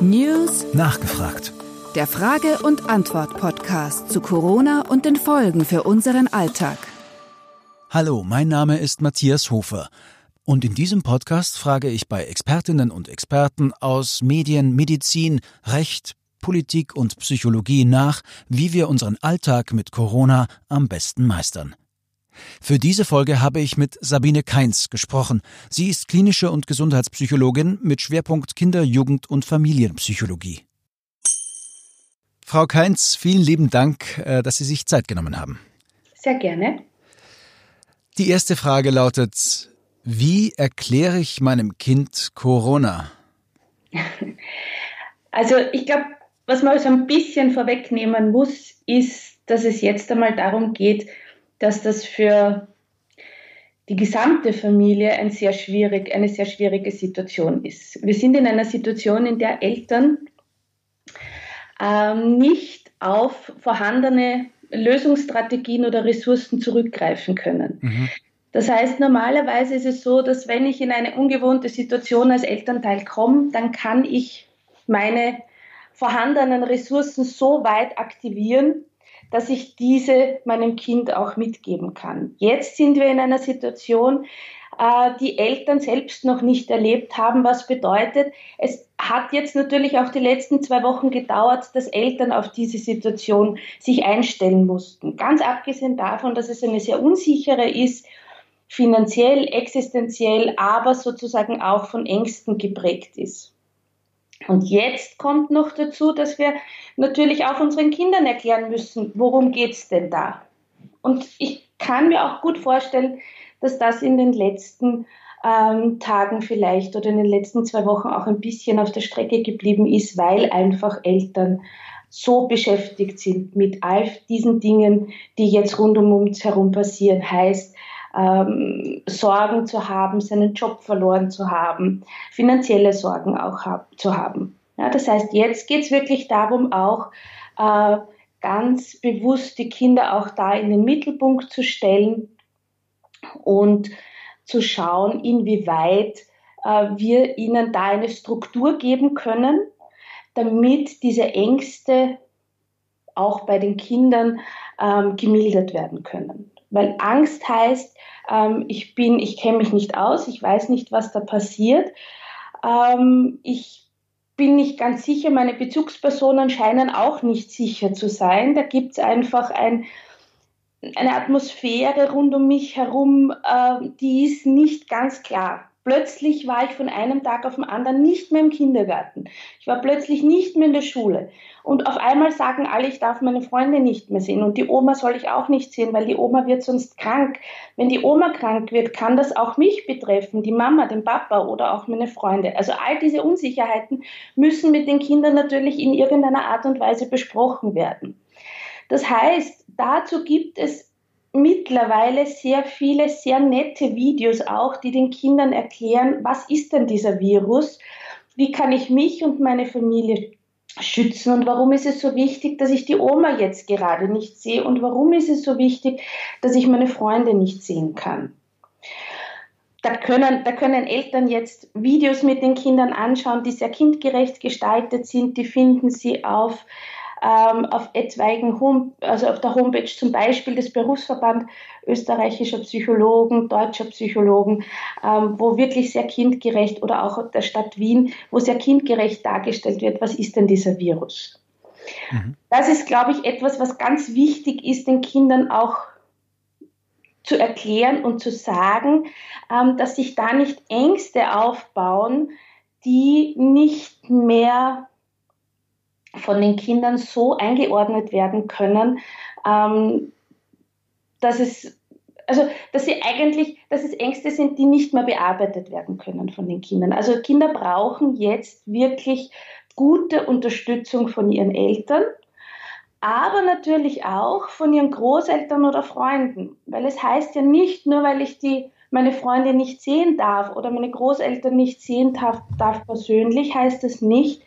News Nachgefragt. Der Frage- und Antwort-Podcast zu Corona und den Folgen für unseren Alltag. Hallo, mein Name ist Matthias Hofer. Und in diesem Podcast frage ich bei Expertinnen und Experten aus Medien, Medizin, Recht, Politik und Psychologie nach, wie wir unseren Alltag mit Corona am besten meistern. Für diese Folge habe ich mit Sabine Keins gesprochen. Sie ist klinische und Gesundheitspsychologin mit Schwerpunkt Kinder-, Jugend- und Familienpsychologie. Frau Keins, vielen lieben Dank, äh, dass Sie sich Zeit genommen haben. Sehr gerne. Die erste Frage lautet, wie erkläre ich meinem Kind Corona? Also ich glaube, was man so ein bisschen vorwegnehmen muss, ist, dass es jetzt einmal darum geht, dass das für die gesamte Familie ein sehr schwierig, eine sehr schwierige Situation ist. Wir sind in einer Situation, in der Eltern ähm, nicht auf vorhandene Lösungsstrategien oder Ressourcen zurückgreifen können. Mhm. Das heißt, normalerweise ist es so, dass wenn ich in eine ungewohnte Situation als Elternteil komme, dann kann ich meine vorhandenen Ressourcen so weit aktivieren, dass ich diese meinem Kind auch mitgeben kann. Jetzt sind wir in einer Situation, äh, die Eltern selbst noch nicht erlebt haben, was bedeutet, es hat jetzt natürlich auch die letzten zwei Wochen gedauert, dass Eltern auf diese Situation sich einstellen mussten. Ganz abgesehen davon, dass es eine sehr unsichere ist, finanziell, existenziell, aber sozusagen auch von Ängsten geprägt ist. Und jetzt kommt noch dazu, dass wir natürlich auch unseren Kindern erklären müssen, worum geht es denn da? Und ich kann mir auch gut vorstellen, dass das in den letzten ähm, Tagen vielleicht oder in den letzten zwei Wochen auch ein bisschen auf der Strecke geblieben ist, weil einfach Eltern so beschäftigt sind mit all diesen Dingen, die jetzt rund um uns herum passieren. Heißt, ähm, Sorgen zu haben, seinen Job verloren zu haben, finanzielle Sorgen auch hab, zu haben. Ja, das heißt, jetzt geht es wirklich darum, auch äh, ganz bewusst die Kinder auch da in den Mittelpunkt zu stellen und zu schauen, inwieweit äh, wir ihnen da eine Struktur geben können, damit diese Ängste auch bei den Kindern ähm, gemildert werden können. Weil Angst heißt, ähm, ich bin, ich kenne mich nicht aus, ich weiß nicht, was da passiert. Ähm, ich bin nicht ganz sicher, meine Bezugspersonen scheinen auch nicht sicher zu sein. Da gibt es einfach ein, eine Atmosphäre rund um mich herum, äh, die ist nicht ganz klar. Plötzlich war ich von einem Tag auf den anderen nicht mehr im Kindergarten. Ich war plötzlich nicht mehr in der Schule. Und auf einmal sagen alle, ich darf meine Freunde nicht mehr sehen. Und die Oma soll ich auch nicht sehen, weil die Oma wird sonst krank. Wenn die Oma krank wird, kann das auch mich betreffen, die Mama, den Papa oder auch meine Freunde. Also all diese Unsicherheiten müssen mit den Kindern natürlich in irgendeiner Art und Weise besprochen werden. Das heißt, dazu gibt es mittlerweile sehr viele, sehr nette Videos auch, die den Kindern erklären, was ist denn dieser Virus, wie kann ich mich und meine Familie schützen und warum ist es so wichtig, dass ich die Oma jetzt gerade nicht sehe und warum ist es so wichtig, dass ich meine Freunde nicht sehen kann. Da können, da können Eltern jetzt Videos mit den Kindern anschauen, die sehr kindgerecht gestaltet sind. Die finden sie auf ähm, auf etwaigen Home, also auf der Homepage zum Beispiel des Berufsverband österreichischer Psychologen, deutscher Psychologen, ähm, wo wirklich sehr kindgerecht oder auch der Stadt Wien, wo sehr kindgerecht dargestellt wird, was ist denn dieser Virus. Mhm. Das ist, glaube ich, etwas, was ganz wichtig ist, den Kindern auch zu erklären und zu sagen, ähm, dass sich da nicht Ängste aufbauen, die nicht mehr von den Kindern so eingeordnet werden können, ähm, dass es also dass sie eigentlich, dass es Ängste sind, die nicht mehr bearbeitet werden können von den Kindern. Also Kinder brauchen jetzt wirklich gute Unterstützung von ihren Eltern, aber natürlich auch von ihren Großeltern oder Freunden, weil es heißt ja nicht nur, weil ich die meine Freunde nicht sehen darf oder meine Großeltern nicht sehen darf, darf persönlich, heißt es nicht,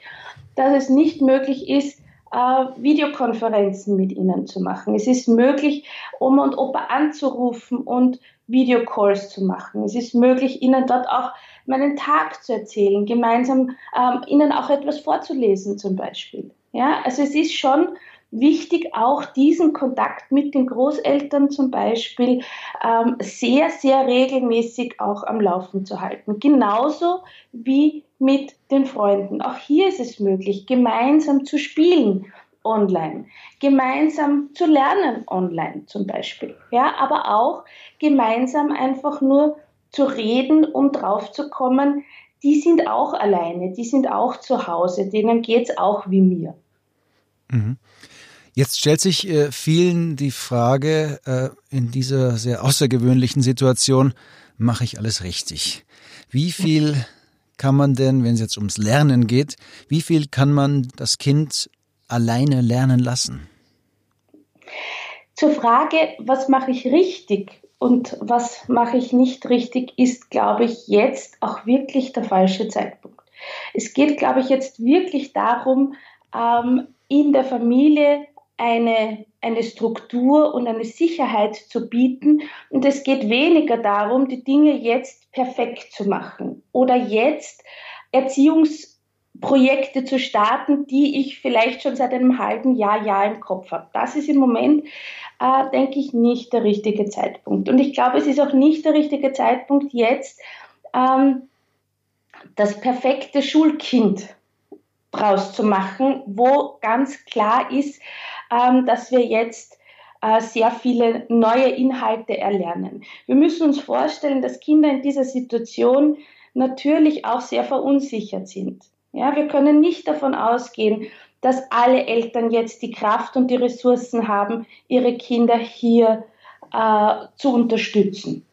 dass es nicht möglich ist, äh, Videokonferenzen mit ihnen zu machen. Es ist möglich, Oma und Opa anzurufen und Videocalls zu machen. Es ist möglich, ihnen dort auch meinen Tag zu erzählen, gemeinsam ähm, ihnen auch etwas vorzulesen zum Beispiel. Ja, also es ist schon wichtig, auch diesen Kontakt mit den Großeltern zum Beispiel ähm, sehr, sehr regelmäßig auch am Laufen zu halten. Genauso wie mit den Freunden. Auch hier ist es möglich, gemeinsam zu spielen online, gemeinsam zu lernen online zum Beispiel. Ja, aber auch gemeinsam einfach nur zu reden, um drauf zu kommen, die sind auch alleine, die sind auch zu Hause, denen geht es auch wie mir. Mhm. Jetzt stellt sich äh, vielen die Frage äh, in dieser sehr außergewöhnlichen Situation, mache ich alles richtig? Wie viel kann man denn, wenn es jetzt ums Lernen geht, wie viel kann man das Kind alleine lernen lassen? Zur Frage, was mache ich richtig und was mache ich nicht richtig, ist, glaube ich, jetzt auch wirklich der falsche Zeitpunkt. Es geht, glaube ich, jetzt wirklich darum, ähm, in der Familie eine, eine Struktur und eine Sicherheit zu bieten. Und es geht weniger darum, die Dinge jetzt perfekt zu machen oder jetzt Erziehungsprojekte zu starten, die ich vielleicht schon seit einem halben Jahr, Jahr im Kopf habe. Das ist im Moment, äh, denke ich, nicht der richtige Zeitpunkt. Und ich glaube, es ist auch nicht der richtige Zeitpunkt jetzt, ähm, das perfekte Schulkind rauszumachen, wo ganz klar ist, dass wir jetzt äh, sehr viele neue Inhalte erlernen. Wir müssen uns vorstellen, dass Kinder in dieser Situation natürlich auch sehr verunsichert sind. Ja, wir können nicht davon ausgehen, dass alle Eltern jetzt die Kraft und die Ressourcen haben, ihre Kinder hier äh, zu unterstützen.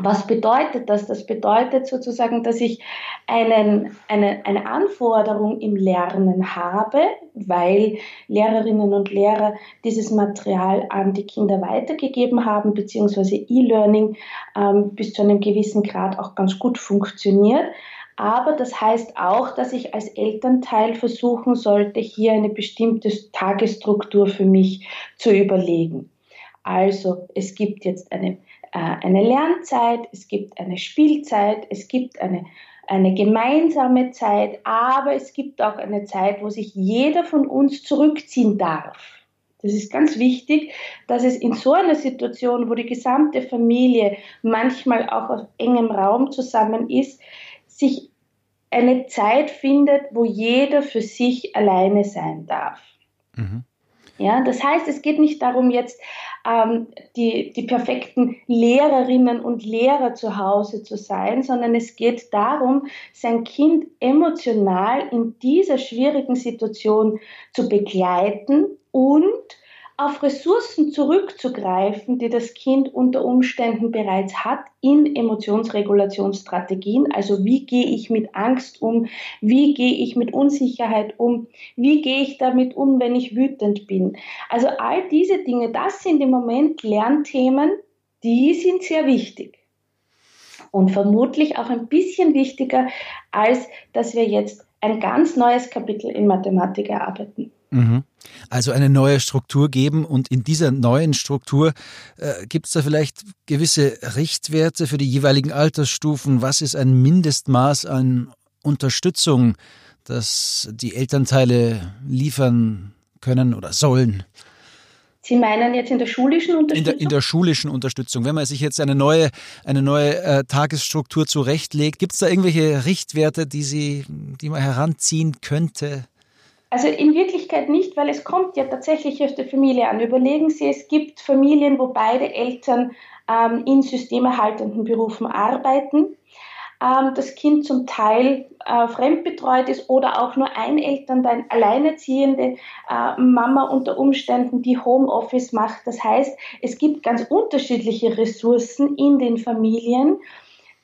Was bedeutet das? Das bedeutet sozusagen, dass ich einen, eine, eine Anforderung im Lernen habe, weil Lehrerinnen und Lehrer dieses Material an die Kinder weitergegeben haben, beziehungsweise E-Learning ähm, bis zu einem gewissen Grad auch ganz gut funktioniert. Aber das heißt auch, dass ich als Elternteil versuchen sollte, hier eine bestimmte Tagesstruktur für mich zu überlegen. Also es gibt jetzt eine eine Lernzeit, es gibt eine Spielzeit, es gibt eine, eine gemeinsame Zeit, aber es gibt auch eine Zeit, wo sich jeder von uns zurückziehen darf. Das ist ganz wichtig, dass es in so einer Situation, wo die gesamte Familie manchmal auch auf engem Raum zusammen ist, sich eine Zeit findet, wo jeder für sich alleine sein darf. Mhm. Ja, das heißt, es geht nicht darum, jetzt ähm, die, die perfekten Lehrerinnen und Lehrer zu Hause zu sein, sondern es geht darum, sein Kind emotional in dieser schwierigen Situation zu begleiten und auf Ressourcen zurückzugreifen, die das Kind unter Umständen bereits hat in Emotionsregulationsstrategien. Also wie gehe ich mit Angst um? Wie gehe ich mit Unsicherheit um? Wie gehe ich damit um, wenn ich wütend bin? Also all diese Dinge, das sind im Moment Lernthemen, die sind sehr wichtig. Und vermutlich auch ein bisschen wichtiger, als dass wir jetzt ein ganz neues Kapitel in Mathematik erarbeiten. Mhm. Also eine neue Struktur geben und in dieser neuen Struktur äh, gibt es da vielleicht gewisse Richtwerte für die jeweiligen Altersstufen. Was ist ein Mindestmaß an Unterstützung, das die Elternteile liefern können oder sollen? Sie meinen jetzt in der schulischen Unterstützung? In der, in der schulischen Unterstützung. Wenn man sich jetzt eine neue, eine neue äh, Tagesstruktur zurechtlegt, gibt es da irgendwelche Richtwerte, die, Sie, die man heranziehen könnte? Also in Wirklichkeit nicht, weil es kommt ja tatsächlich auf die Familie an. Überlegen Sie, es gibt Familien, wo beide Eltern ähm, in systemerhaltenden Berufen arbeiten, ähm, das Kind zum Teil äh, fremdbetreut ist oder auch nur ein Elternteil, alleinerziehende äh, Mama unter Umständen, die Homeoffice macht. Das heißt, es gibt ganz unterschiedliche Ressourcen in den Familien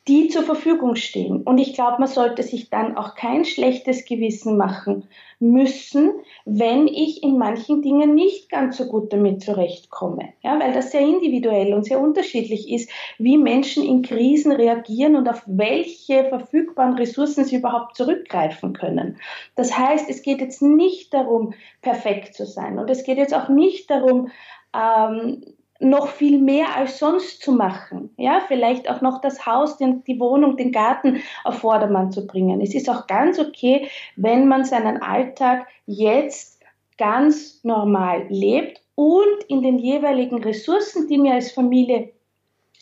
die zur Verfügung stehen. Und ich glaube, man sollte sich dann auch kein schlechtes Gewissen machen müssen, wenn ich in manchen Dingen nicht ganz so gut damit zurechtkomme. Ja, weil das sehr individuell und sehr unterschiedlich ist, wie Menschen in Krisen reagieren und auf welche verfügbaren Ressourcen sie überhaupt zurückgreifen können. Das heißt, es geht jetzt nicht darum, perfekt zu sein. Und es geht jetzt auch nicht darum, ähm, noch viel mehr als sonst zu machen. Ja, vielleicht auch noch das Haus, die Wohnung, den Garten auf Vordermann zu bringen. Es ist auch ganz okay, wenn man seinen Alltag jetzt ganz normal lebt und in den jeweiligen Ressourcen, die mir als Familie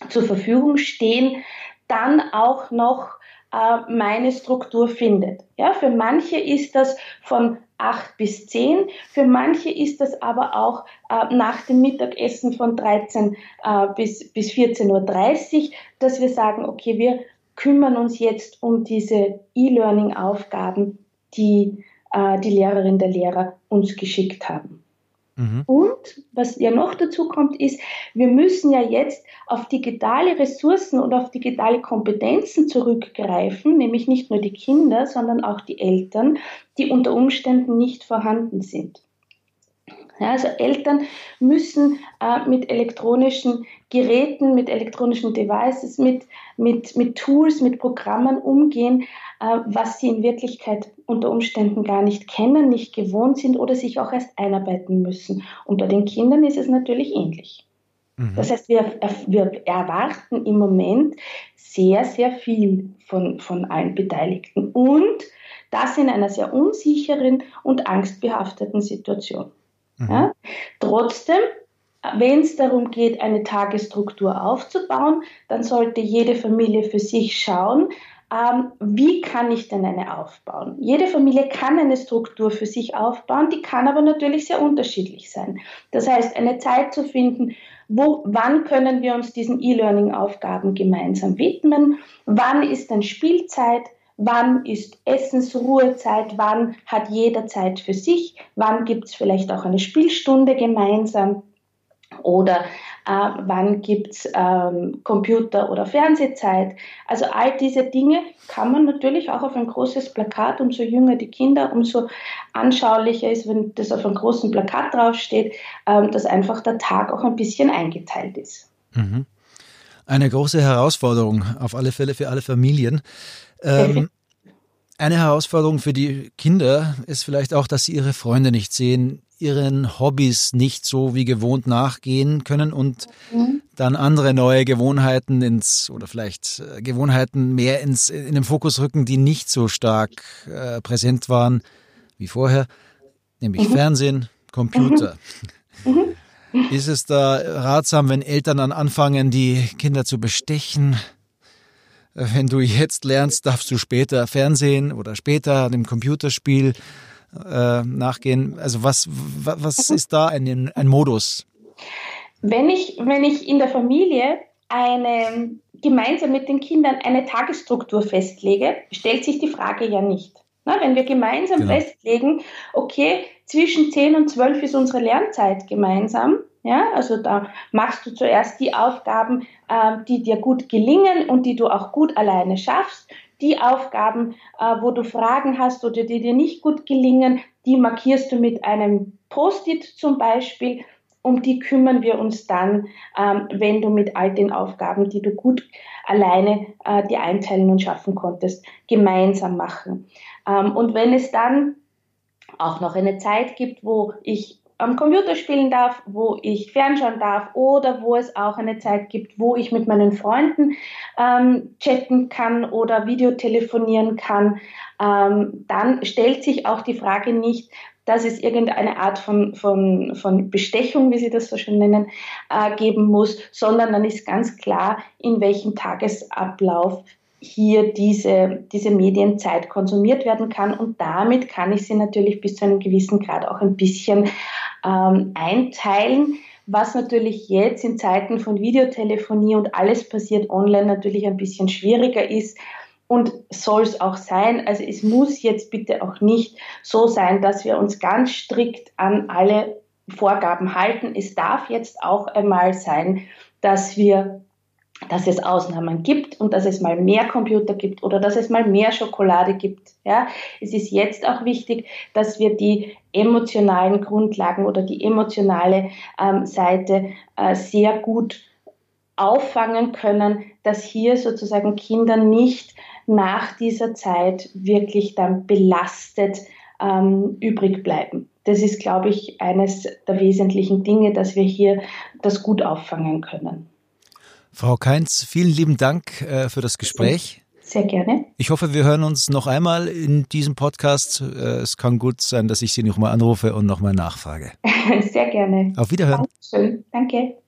zur Verfügung stehen, dann auch noch äh, meine Struktur findet. Ja, für manche ist das von 8 bis 10, für manche ist das aber auch äh, nach dem Mittagessen von 13 äh, bis, bis 14.30 Uhr, dass wir sagen, okay, wir kümmern uns jetzt um diese E-Learning-Aufgaben, die äh, die Lehrerin der Lehrer uns geschickt haben. Mhm. Und was ja noch dazu kommt, ist, wir müssen ja jetzt auf digitale Ressourcen und auf digitale Kompetenzen zurückgreifen, nämlich nicht nur die Kinder, sondern auch die Eltern, die unter Umständen nicht vorhanden sind. Ja, also Eltern müssen äh, mit elektronischen Geräten, mit elektronischen Devices, mit, mit, mit Tools, mit Programmen umgehen, äh, was sie in Wirklichkeit unter Umständen gar nicht kennen, nicht gewohnt sind oder sich auch erst einarbeiten müssen. Und bei den Kindern ist es natürlich ähnlich. Mhm. Das heißt, wir, wir erwarten im Moment sehr, sehr viel von, von allen Beteiligten und das in einer sehr unsicheren und angstbehafteten Situation. Mhm. Ja? Trotzdem, wenn es darum geht, eine Tagesstruktur aufzubauen, dann sollte jede Familie für sich schauen, ähm, wie kann ich denn eine aufbauen? Jede Familie kann eine Struktur für sich aufbauen, die kann aber natürlich sehr unterschiedlich sein. Das heißt, eine Zeit zu finden, wo, wann können wir uns diesen E-Learning-Aufgaben gemeinsam widmen? Wann ist dann Spielzeit? Wann ist Essensruhezeit, wann hat jeder Zeit für sich, wann gibt es vielleicht auch eine Spielstunde gemeinsam oder äh, wann gibt es ähm, Computer- oder Fernsehzeit. Also all diese Dinge kann man natürlich auch auf ein großes Plakat, umso jünger die Kinder, umso anschaulicher ist, wenn das auf einem großen Plakat draufsteht, äh, dass einfach der Tag auch ein bisschen eingeteilt ist. Mhm. Eine große Herausforderung auf alle Fälle für alle Familien. Ähm, eine Herausforderung für die Kinder ist vielleicht auch, dass sie ihre Freunde nicht sehen, ihren Hobbys nicht so wie gewohnt nachgehen können und mhm. dann andere neue Gewohnheiten ins oder vielleicht äh, Gewohnheiten mehr ins in den Fokus rücken, die nicht so stark äh, präsent waren wie vorher, nämlich mhm. Fernsehen, Computer. Mhm. Ist es da ratsam, wenn Eltern dann anfangen, die Kinder zu bestechen? wenn du jetzt lernst, darfst du später Fernsehen oder später dem Computerspiel äh, nachgehen. Also was, was ist da ein, ein Modus? Wenn ich, wenn ich in der Familie eine, gemeinsam mit den Kindern eine Tagesstruktur festlege, stellt sich die Frage ja nicht. Na, wenn wir gemeinsam genau. festlegen, okay, zwischen 10 und 12 ist unsere Lernzeit gemeinsam, ja, also da machst du zuerst die Aufgaben, äh, die dir gut gelingen und die du auch gut alleine schaffst. Die Aufgaben, äh, wo du Fragen hast oder die dir nicht gut gelingen, die markierst du mit einem Post-it zum Beispiel. Um die kümmern wir uns dann, ähm, wenn du mit all den Aufgaben, die du gut alleine äh, dir einteilen und schaffen konntest, gemeinsam machen. Ähm, und wenn es dann auch noch eine Zeit gibt, wo ich am Computer spielen darf, wo ich fernschauen darf oder wo es auch eine Zeit gibt, wo ich mit meinen Freunden ähm, chatten kann oder Videotelefonieren kann, ähm, dann stellt sich auch die Frage nicht, dass es irgendeine Art von, von, von Bestechung, wie Sie das so schön nennen, äh, geben muss, sondern dann ist ganz klar, in welchem Tagesablauf hier diese, diese Medienzeit konsumiert werden kann. Und damit kann ich sie natürlich bis zu einem gewissen Grad auch ein bisschen ähm, einteilen, was natürlich jetzt in Zeiten von Videotelefonie und alles passiert online natürlich ein bisschen schwieriger ist. Und soll es auch sein. Also es muss jetzt bitte auch nicht so sein, dass wir uns ganz strikt an alle Vorgaben halten. Es darf jetzt auch einmal sein, dass wir dass es Ausnahmen gibt und dass es mal mehr Computer gibt oder dass es mal mehr Schokolade gibt. Ja, es ist jetzt auch wichtig, dass wir die emotionalen Grundlagen oder die emotionale ähm, Seite äh, sehr gut auffangen können, dass hier sozusagen Kinder nicht nach dieser Zeit wirklich dann belastet ähm, übrig bleiben. Das ist, glaube ich, eines der wesentlichen Dinge, dass wir hier das gut auffangen können. Frau Keinz, vielen lieben Dank äh, für das Gespräch. Sehr gerne. Ich hoffe, wir hören uns noch einmal in diesem Podcast. Äh, es kann gut sein, dass ich Sie noch mal anrufe und noch mal nachfrage. Sehr gerne. Auf Wiederhören. Dankeschön. Danke.